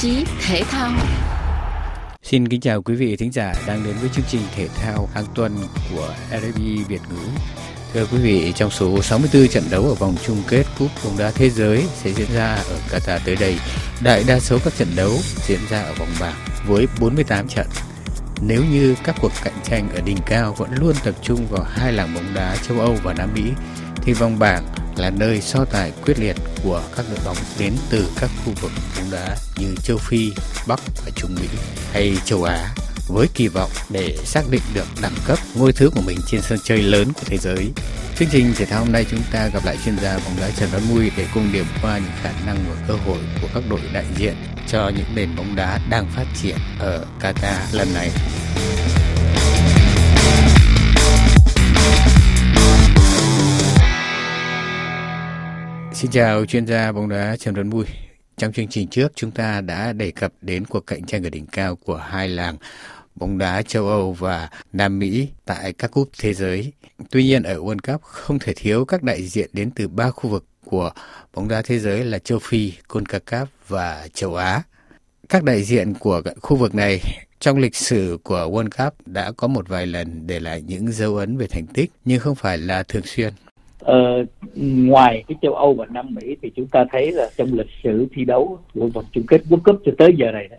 chí thể thao. Xin kính chào quý vị thính giả đang đến với chương trình thể thao hàng tuần của RFI Việt ngữ. Thưa quý vị, trong số 64 trận đấu ở vòng chung kết Cúp bóng đá thế giới sẽ diễn ra ở Qatar tới đây, đại đa số các trận đấu diễn ra ở vòng bảng với 48 trận. Nếu như các cuộc cạnh tranh ở đỉnh cao vẫn luôn tập trung vào hai làng bóng đá châu Âu và Nam Mỹ, thì vòng bảng là nơi so tài quyết liệt của các đội bóng đến từ các khu vực bóng đá như châu Phi, Bắc và Trung Mỹ hay châu Á với kỳ vọng để xác định được đẳng cấp ngôi thứ của mình trên sân chơi lớn của thế giới. Chương trình thể thao hôm nay chúng ta gặp lại chuyên gia bóng đá Trần Văn Mui để cùng điểm qua những khả năng và cơ hội của các đội đại diện cho những nền bóng đá đang phát triển ở Qatar lần này. Xin chào chuyên gia bóng đá Trần Tuấn Bùi. Trong chương trình trước chúng ta đã đề cập đến cuộc cạnh tranh ở đỉnh cao của hai làng bóng đá châu Âu và Nam Mỹ tại các cúp thế giới. Tuy nhiên ở World Cup không thể thiếu các đại diện đến từ ba khu vực của bóng đá thế giới là châu Phi, CONCACAF và châu Á. Các đại diện của khu vực này trong lịch sử của World Cup đã có một vài lần để lại những dấu ấn về thành tích nhưng không phải là thường xuyên. Ờ, ngoài cái châu Âu và Nam Mỹ thì chúng ta thấy là trong lịch sử thi đấu của vòng chung kết World Cup cho tới giờ này đó,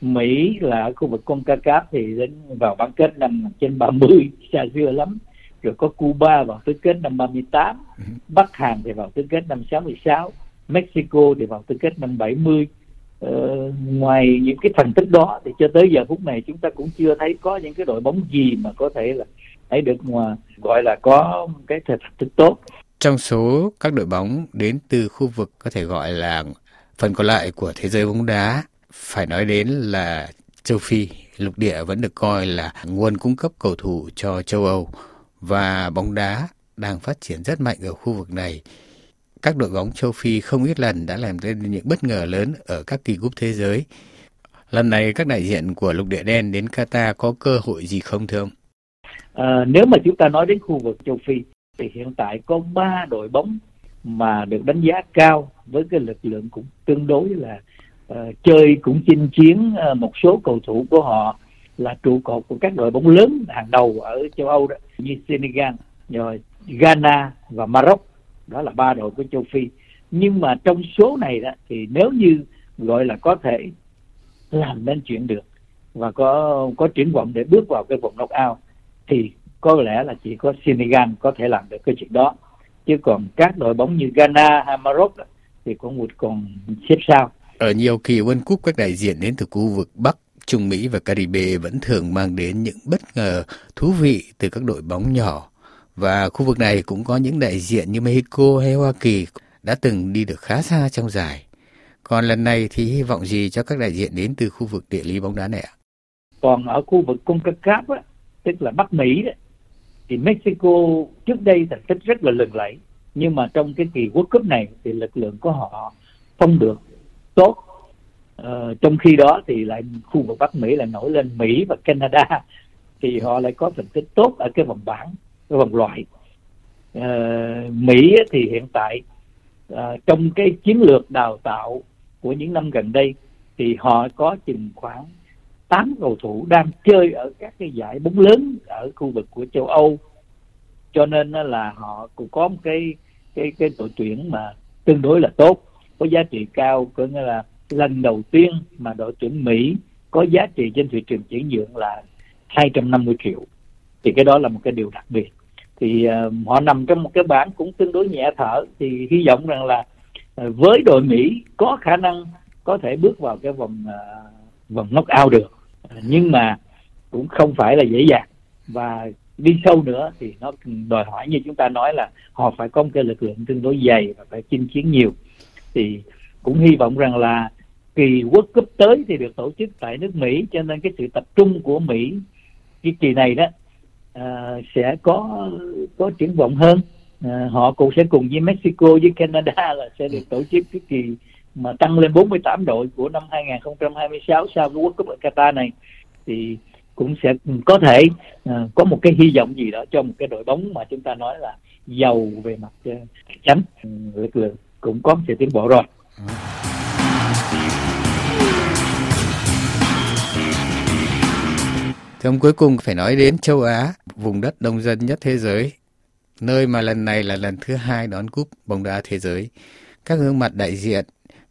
Mỹ là khu vực CONCACAF thì đến vào bán kết năm trên 30 xa xưa lắm. Rồi có Cuba vào tứ kết năm 38 ừ. Bắc Hàn thì vào tứ kết năm 66 Mexico thì vào tứ kết năm 70 ờ, ngoài những cái thành tích đó thì cho tới giờ phút này chúng ta cũng chưa thấy có những cái đội bóng gì mà có thể là thấy được mà gọi là có cái thành tích tốt trong số các đội bóng đến từ khu vực có thể gọi là phần còn lại của thế giới bóng đá phải nói đến là châu Phi lục địa vẫn được coi là nguồn cung cấp cầu thủ cho châu Âu và bóng đá đang phát triển rất mạnh ở khu vực này. Các đội bóng châu Phi không ít lần đã làm nên những bất ngờ lớn ở các kỳ cúp thế giới. Lần này các đại diện của lục địa đen đến Qatar có cơ hội gì không thưa ông? À, nếu mà chúng ta nói đến khu vực châu Phi thì hiện tại có ba đội bóng mà được đánh giá cao với cái lực lượng cũng tương đối là uh, chơi cũng chinh chiến uh, một số cầu thủ của họ là trụ cột của các đội bóng lớn hàng đầu ở châu Âu đó như Senegal, rồi Ghana và Maroc. Đó là ba đội của châu Phi. Nhưng mà trong số này đó thì nếu như gọi là có thể làm nên chuyện được và có có triển vọng để bước vào cái vòng knockout thì có lẽ là chỉ có Senegal có thể làm được cái chuyện đó chứ còn các đội bóng như Ghana hay Maroc thì cũng một còn xếp sau ở nhiều kỳ World Cup các đại diện đến từ khu vực Bắc Trung Mỹ và Caribe vẫn thường mang đến những bất ngờ thú vị từ các đội bóng nhỏ và khu vực này cũng có những đại diện như Mexico hay Hoa Kỳ đã từng đi được khá xa trong giải. Còn lần này thì hy vọng gì cho các đại diện đến từ khu vực địa lý bóng đá này ạ? Còn ở khu vực CONCACAF á, tức là Bắc Mỹ đấy, thì Mexico trước đây thành tích rất là lừng lẫy nhưng mà trong cái kỳ World Cup này thì lực lượng của họ không được tốt. Ờ, trong khi đó thì lại khu vực Bắc Mỹ lại nổi lên Mỹ và Canada thì họ lại có thành tích tốt ở cái vòng bảng cái vòng loại. Ờ, Mỹ thì hiện tại à, trong cái chiến lược đào tạo của những năm gần đây thì họ có chừng khoảng 8 cầu thủ đang chơi ở các cái giải bóng lớn ở khu vực của châu Âu. Cho nên là họ cũng có một cái cái cái đội tuyển mà tương đối là tốt có giá trị cao có nghĩa là lần đầu tiên mà đội tuyển Mỹ có giá trị trên thị trường chuyển nhượng là 250 triệu. Thì cái đó là một cái điều đặc biệt. Thì uh, họ nằm trong một cái bảng cũng tương đối nhẹ thở thì hy vọng rằng là uh, với đội Mỹ có khả năng có thể bước vào cái vòng uh, vòng knockout được nhưng mà cũng không phải là dễ dàng. Và đi sâu nữa thì nó đòi hỏi như chúng ta nói là họ phải có một cái lực lượng tương đối dày và phải chinh chiến nhiều. Thì cũng hy vọng rằng là kỳ World Cup tới thì được tổ chức tại nước Mỹ cho nên cái sự tập trung của Mỹ cái kỳ này đó uh, sẽ có có triển vọng hơn. Uh, họ cũng sẽ cùng với Mexico với Canada là sẽ được tổ chức cái kỳ mà tăng lên 48 đội của năm 2026 sau cái World Cup ở Qatar này thì cũng sẽ có thể uh, có một cái hy vọng gì đó cho một cái đội bóng mà chúng ta nói là giàu về mặt ờ, uh, chánh ừ, lực lượng cũng có sự tiến bộ rồi. Thưa ông cuối cùng phải nói đến châu Á, vùng đất đông dân nhất thế giới, nơi mà lần này là lần thứ hai đón cúp bóng đá thế giới. Các gương mặt đại diện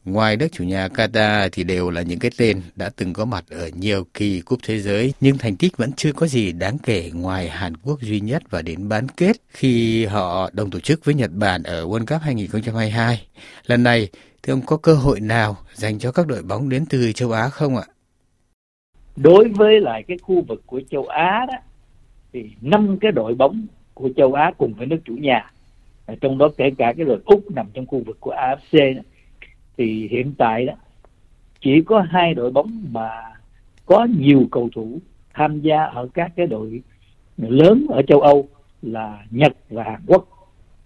Ngoài nước chủ nhà Qatar thì đều là những cái tên đã từng có mặt ở nhiều kỳ cúp thế giới, nhưng thành tích vẫn chưa có gì đáng kể ngoài Hàn Quốc duy nhất và đến bán kết khi họ đồng tổ chức với Nhật Bản ở World Cup 2022. Lần này thì ông có cơ hội nào dành cho các đội bóng đến từ châu Á không ạ? Đối với lại cái khu vực của châu Á đó thì năm cái đội bóng của châu Á cùng với nước chủ nhà trong đó kể cả cái đội Úc nằm trong khu vực của AFC đó, thì hiện tại đó chỉ có hai đội bóng mà có nhiều cầu thủ tham gia ở các cái đội lớn ở châu Âu là Nhật và Hàn Quốc.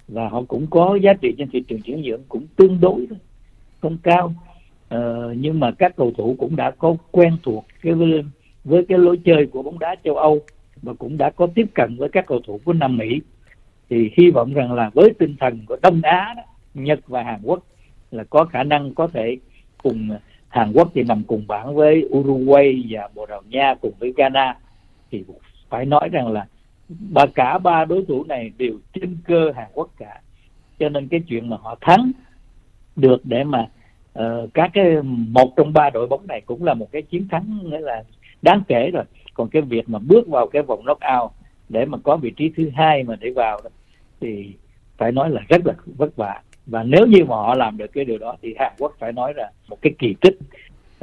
Và họ cũng có giá trị trên thị trường chuyển nhượng cũng tương đối thôi không cao. Ờ, nhưng mà các cầu thủ cũng đã có quen thuộc cái với, với cái lối chơi của bóng đá châu Âu và cũng đã có tiếp cận với các cầu thủ của Nam Mỹ. Thì hy vọng rằng là với tinh thần của Đông Á đó, Nhật và Hàn Quốc là có khả năng có thể cùng Hàn Quốc thì nằm cùng bảng với Uruguay và Bồ Đào Nha cùng với Ghana. Thì phải nói rằng là ba cả ba đối thủ này đều trên cơ Hàn Quốc cả. Cho nên cái chuyện mà họ thắng được để mà uh, các cái một trong ba đội bóng này cũng là một cái chiến thắng nghĩa là đáng kể rồi. Còn cái việc mà bước vào cái vòng knockout để mà có vị trí thứ hai mà để vào đó, thì phải nói là rất là vất vả và nếu như mà họ làm được cái điều đó thì Hàn Quốc phải nói là một cái kỳ tích.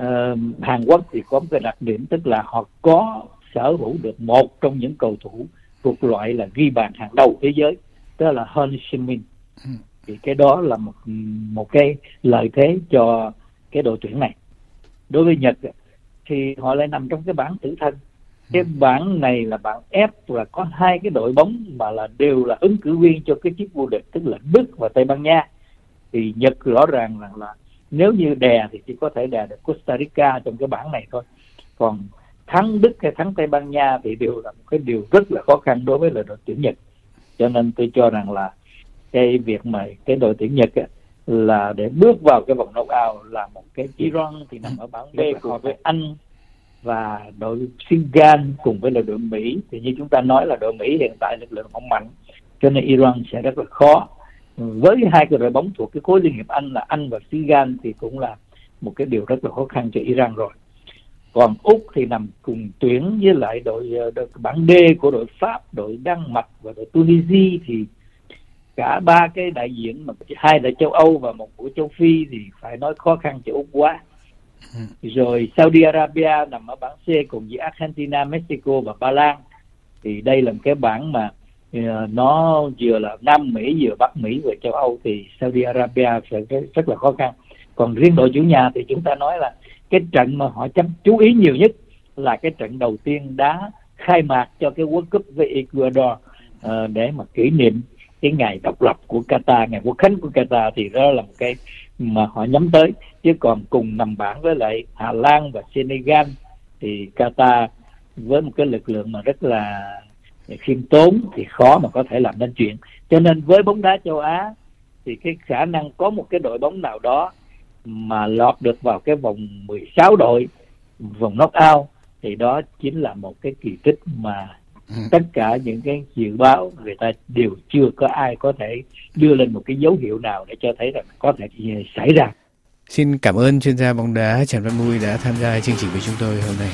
Uh, Hàn Quốc thì có một cái đặc điểm tức là họ có sở hữu được một trong những cầu thủ thuộc loại là ghi bàn hàng đầu thế giới đó là Shin Min ừ. thì cái đó là một một cái lợi thế cho cái đội tuyển này. Đối với Nhật thì họ lại nằm trong cái bảng tử thân cái bảng này là bảng F và có hai cái đội bóng mà là đều là ứng cử viên cho cái chức vô địch tức là Đức và Tây Ban Nha. Thì Nhật rõ ràng rằng là nếu như đè thì chỉ có thể đè được Costa Rica trong cái bảng này thôi. Còn thắng Đức hay thắng Tây Ban Nha thì đều là một cái điều rất là khó khăn đối với là đội tuyển Nhật. Cho nên tôi cho rằng là cái việc mà cái đội tuyển Nhật ấy, là để bước vào cái vòng knockout là một cái Iran thì nằm ở bảng B cùng với Anh và đội Singan cùng với là đội Mỹ thì như chúng ta nói là đội Mỹ hiện tại lực lượng không mạnh cho nên Iran sẽ rất là khó. Với hai cái đội bóng thuộc cái khối liên hiệp Anh là Anh và Singan thì cũng là một cái điều rất là khó khăn cho Iran rồi. Còn úc thì nằm cùng tuyển với lại đội, đội bảng D của đội Pháp đội Đan Mạch và đội Tunisia thì cả ba cái đại diện mà hai là châu Âu và một của châu Phi thì phải nói khó khăn cho úc quá. Ừ. rồi Saudi Arabia nằm ở bảng C cùng với Argentina, Mexico và Ba Lan. Thì đây là một cái bảng mà uh, nó vừa là Nam Mỹ vừa Bắc Mỹ vừa châu Âu thì Saudi Arabia sẽ rất là khó khăn. Còn riêng đội chủ nhà thì chúng ta nói là cái trận mà họ chăm chú ý nhiều nhất là cái trận đầu tiên đá khai mạc cho cái World Cup với Ecuador uh, để mà kỷ niệm cái ngày độc lập của Qatar ngày quốc khánh của Qatar. Thì đó là một cái mà họ nhắm tới. Chứ còn cùng nằm bảng với lại Hà Lan và Senegal thì Qatar với một cái lực lượng mà rất là khiêm tốn thì khó mà có thể làm nên chuyện. Cho nên với bóng đá châu Á thì cái khả năng có một cái đội bóng nào đó mà lọt được vào cái vòng 16 đội, vòng knockout, thì đó chính là một cái kỳ tích mà ừ. tất cả những cái dự báo người ta đều chưa có ai có thể đưa lên một cái dấu hiệu nào để cho thấy rằng có thể ừ, xảy ra Xin cảm ơn chuyên gia bóng đá Trần Văn Mui đã tham gia chương trình với chúng tôi hôm nay.